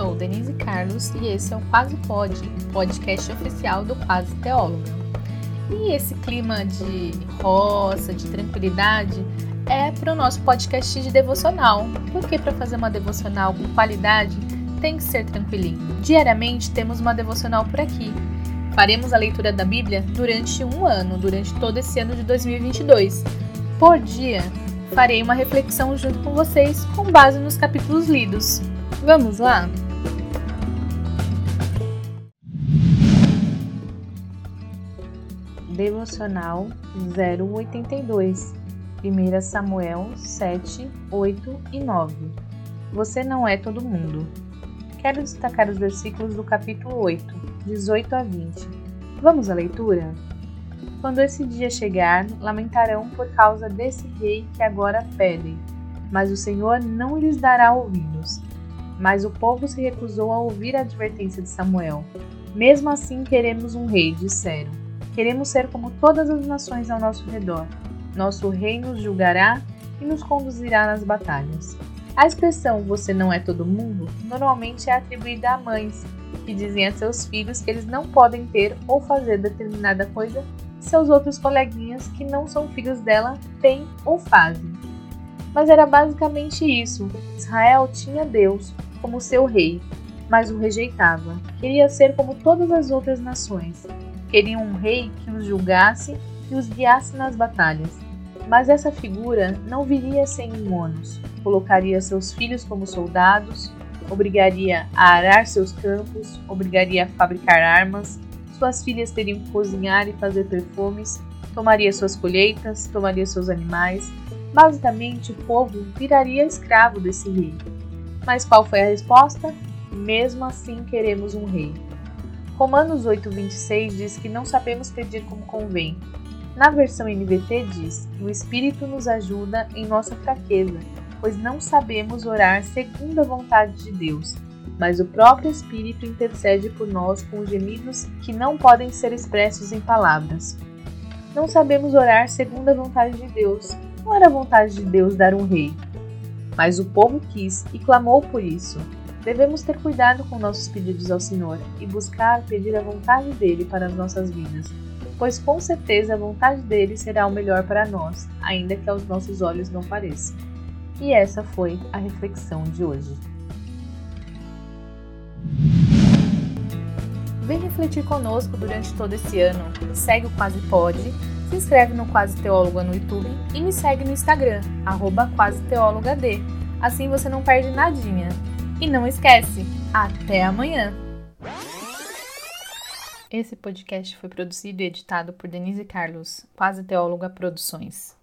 sou Denise Carlos e esse é o Quase Pode, podcast oficial do Quase Teóloga. E esse clima de roça, de tranquilidade, é para o nosso podcast de devocional, porque para fazer uma devocional com qualidade tem que ser tranquilinho. Diariamente temos uma devocional por aqui. Faremos a leitura da Bíblia durante um ano, durante todo esse ano de 2022. Por dia, farei uma reflexão junto com vocês com base nos capítulos lidos. Vamos lá? Devocional 082 1 Samuel 7, 8 e 9 Você não é todo mundo. Quero destacar os versículos do capítulo 8, 18 a 20. Vamos à leitura? Quando esse dia chegar, lamentarão por causa desse rei que agora pedem, mas o Senhor não lhes dará ouvidos. Mas o povo se recusou a ouvir a advertência de Samuel. Mesmo assim, queremos um rei, disseram. Queremos ser como todas as nações ao nosso redor. Nosso rei nos julgará e nos conduzirá nas batalhas. A expressão você não é todo mundo normalmente é atribuída a mães, que dizem a seus filhos que eles não podem ter ou fazer determinada coisa seus outros coleguinhas que não são filhos dela têm ou fazem. Mas era basicamente isso. Israel tinha Deus como seu rei, mas o rejeitava. Queria ser como todas as outras nações. Queria um rei que os julgasse e os guiasse nas batalhas. Mas essa figura não viria sem monos. Colocaria seus filhos como soldados, obrigaria a arar seus campos, obrigaria a fabricar armas, suas filhas teriam que cozinhar e fazer perfumes, tomaria suas colheitas, tomaria seus animais. Basicamente, o povo viraria escravo desse rei. Mas qual foi a resposta? Mesmo assim, queremos um rei. Romanos 8,26 diz que não sabemos pedir como convém. Na versão NVT diz: O Espírito nos ajuda em nossa fraqueza, pois não sabemos orar segundo a vontade de Deus mas o próprio Espírito intercede por nós com gemidos que não podem ser expressos em palavras. Não sabemos orar segundo a vontade de Deus. Não era a vontade de Deus dar um rei. Mas o povo quis e clamou por isso. Devemos ter cuidado com nossos pedidos ao Senhor e buscar pedir a vontade dele para as nossas vidas, pois com certeza a vontade dele será o melhor para nós, ainda que aos nossos olhos não pareça. E essa foi a reflexão de hoje. Vem refletir conosco durante todo esse ano. Segue o Quase Pode, se inscreve no Quase Teóloga no YouTube e me segue no Instagram, arroba Quase D. Assim você não perde nadinha. E não esquece, até amanhã! Esse podcast foi produzido e editado por Denise Carlos, Quase Teóloga Produções.